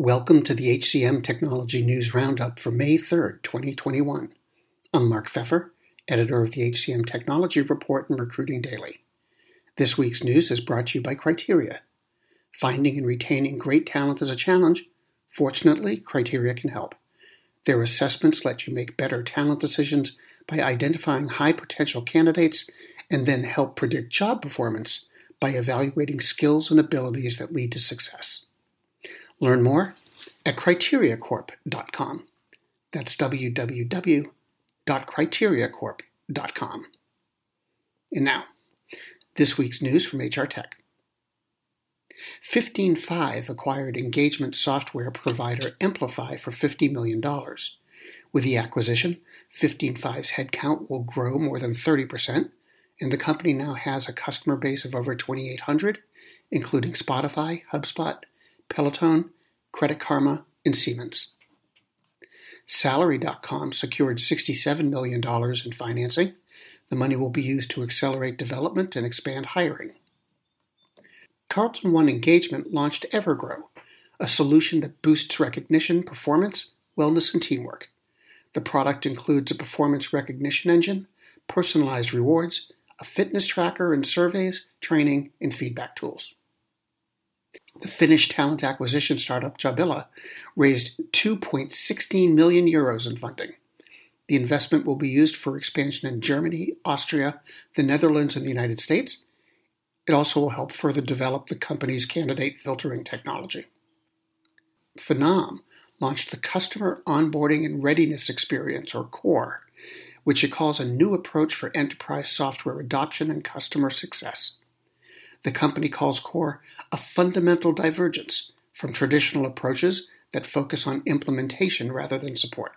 Welcome to the HCM Technology News Roundup for May 3rd, 2021. I'm Mark Feffer, editor of the HCM Technology Report and Recruiting Daily. This week's news is brought to you by Criteria. Finding and retaining great talent is a challenge. Fortunately, Criteria can help. Their assessments let you make better talent decisions by identifying high potential candidates and then help predict job performance by evaluating skills and abilities that lead to success. Learn more at criteriacorp.com. That's www.criteriacorp.com. And now, this week's news from HR Tech. 15Five acquired engagement software provider Amplify for $50 million. With the acquisition, 15Five's headcount will grow more than 30%, and the company now has a customer base of over 2,800, including Spotify, HubSpot, Peloton, Credit Karma, and Siemens. Salary.com secured $67 million in financing. The money will be used to accelerate development and expand hiring. Carlton One Engagement launched Evergrow, a solution that boosts recognition, performance, wellness, and teamwork. The product includes a performance recognition engine, personalized rewards, a fitness tracker, and surveys, training, and feedback tools. The Finnish talent acquisition startup Jobilla raised 2.16 million euros in funding. The investment will be used for expansion in Germany, Austria, the Netherlands, and the United States. It also will help further develop the company's candidate filtering technology. Phenom launched the Customer Onboarding and Readiness Experience, or CORE, which it calls a new approach for enterprise software adoption and customer success the company calls core a fundamental divergence from traditional approaches that focus on implementation rather than support.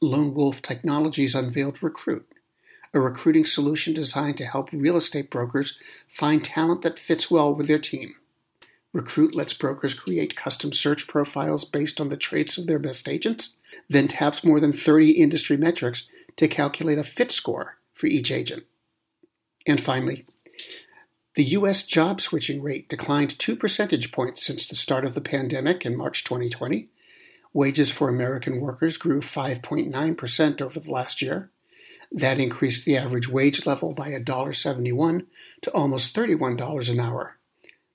Lone Wolf Technologies unveiled Recruit, a recruiting solution designed to help real estate brokers find talent that fits well with their team. Recruit lets brokers create custom search profiles based on the traits of their best agents, then taps more than 30 industry metrics to calculate a fit score for each agent. And finally, the U.S. job switching rate declined 2 percentage points since the start of the pandemic in March 2020. Wages for American workers grew 5.9% over the last year. That increased the average wage level by $1.71 to almost $31 an hour.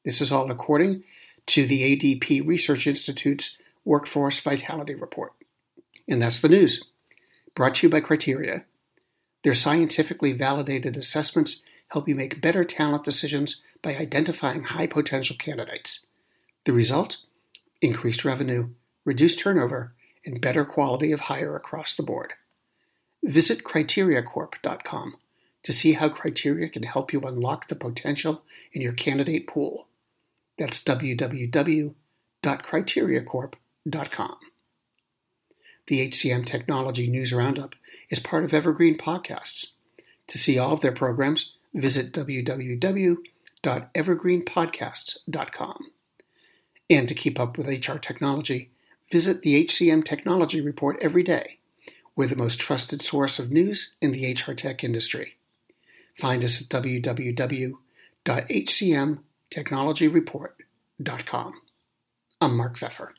This is all according to the ADP Research Institute's Workforce Vitality Report. And that's the news. Brought to you by Criteria. Their scientifically validated assessments help you make better talent decisions by identifying high potential candidates. The result? Increased revenue, reduced turnover, and better quality of hire across the board. Visit criteriacorp.com to see how Criteria can help you unlock the potential in your candidate pool. That's www.criteriacorp.com. The HCM Technology News Roundup is part of Evergreen Podcasts. To see all of their programs, visit www.evergreenpodcasts.com. And to keep up with HR technology, visit the HCM Technology Report every day. We're the most trusted source of news in the HR tech industry. Find us at www.hcmtechnologyreport.com. I'm Mark Feffer.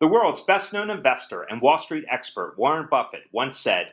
The world's best known investor and Wall Street expert Warren Buffett once said,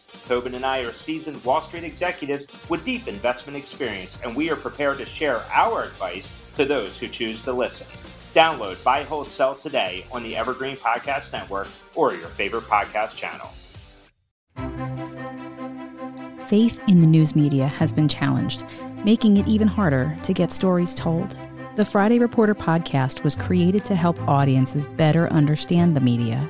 Tobin and I are seasoned Wall Street executives with deep investment experience, and we are prepared to share our advice to those who choose to listen. Download Buy, Hold, Sell today on the Evergreen Podcast Network or your favorite podcast channel. Faith in the news media has been challenged, making it even harder to get stories told. The Friday Reporter podcast was created to help audiences better understand the media